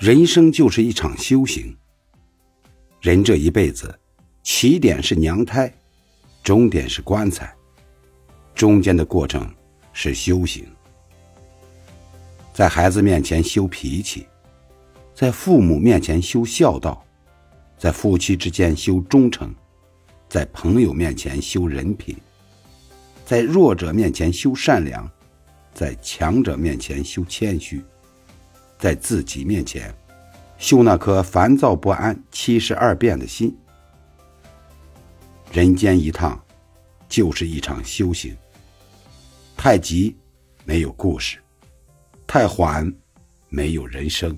人生就是一场修行。人这一辈子，起点是娘胎，终点是棺材，中间的过程是修行。在孩子面前修脾气，在父母面前修孝道，在夫妻之间修忠诚，在朋友面前修人品，在弱者面前修善良，在强者面前修谦虚，在自己面前修那颗烦躁不安、七十二变的心。人间一趟，就是一场修行。太急，没有故事。太缓，没有人生。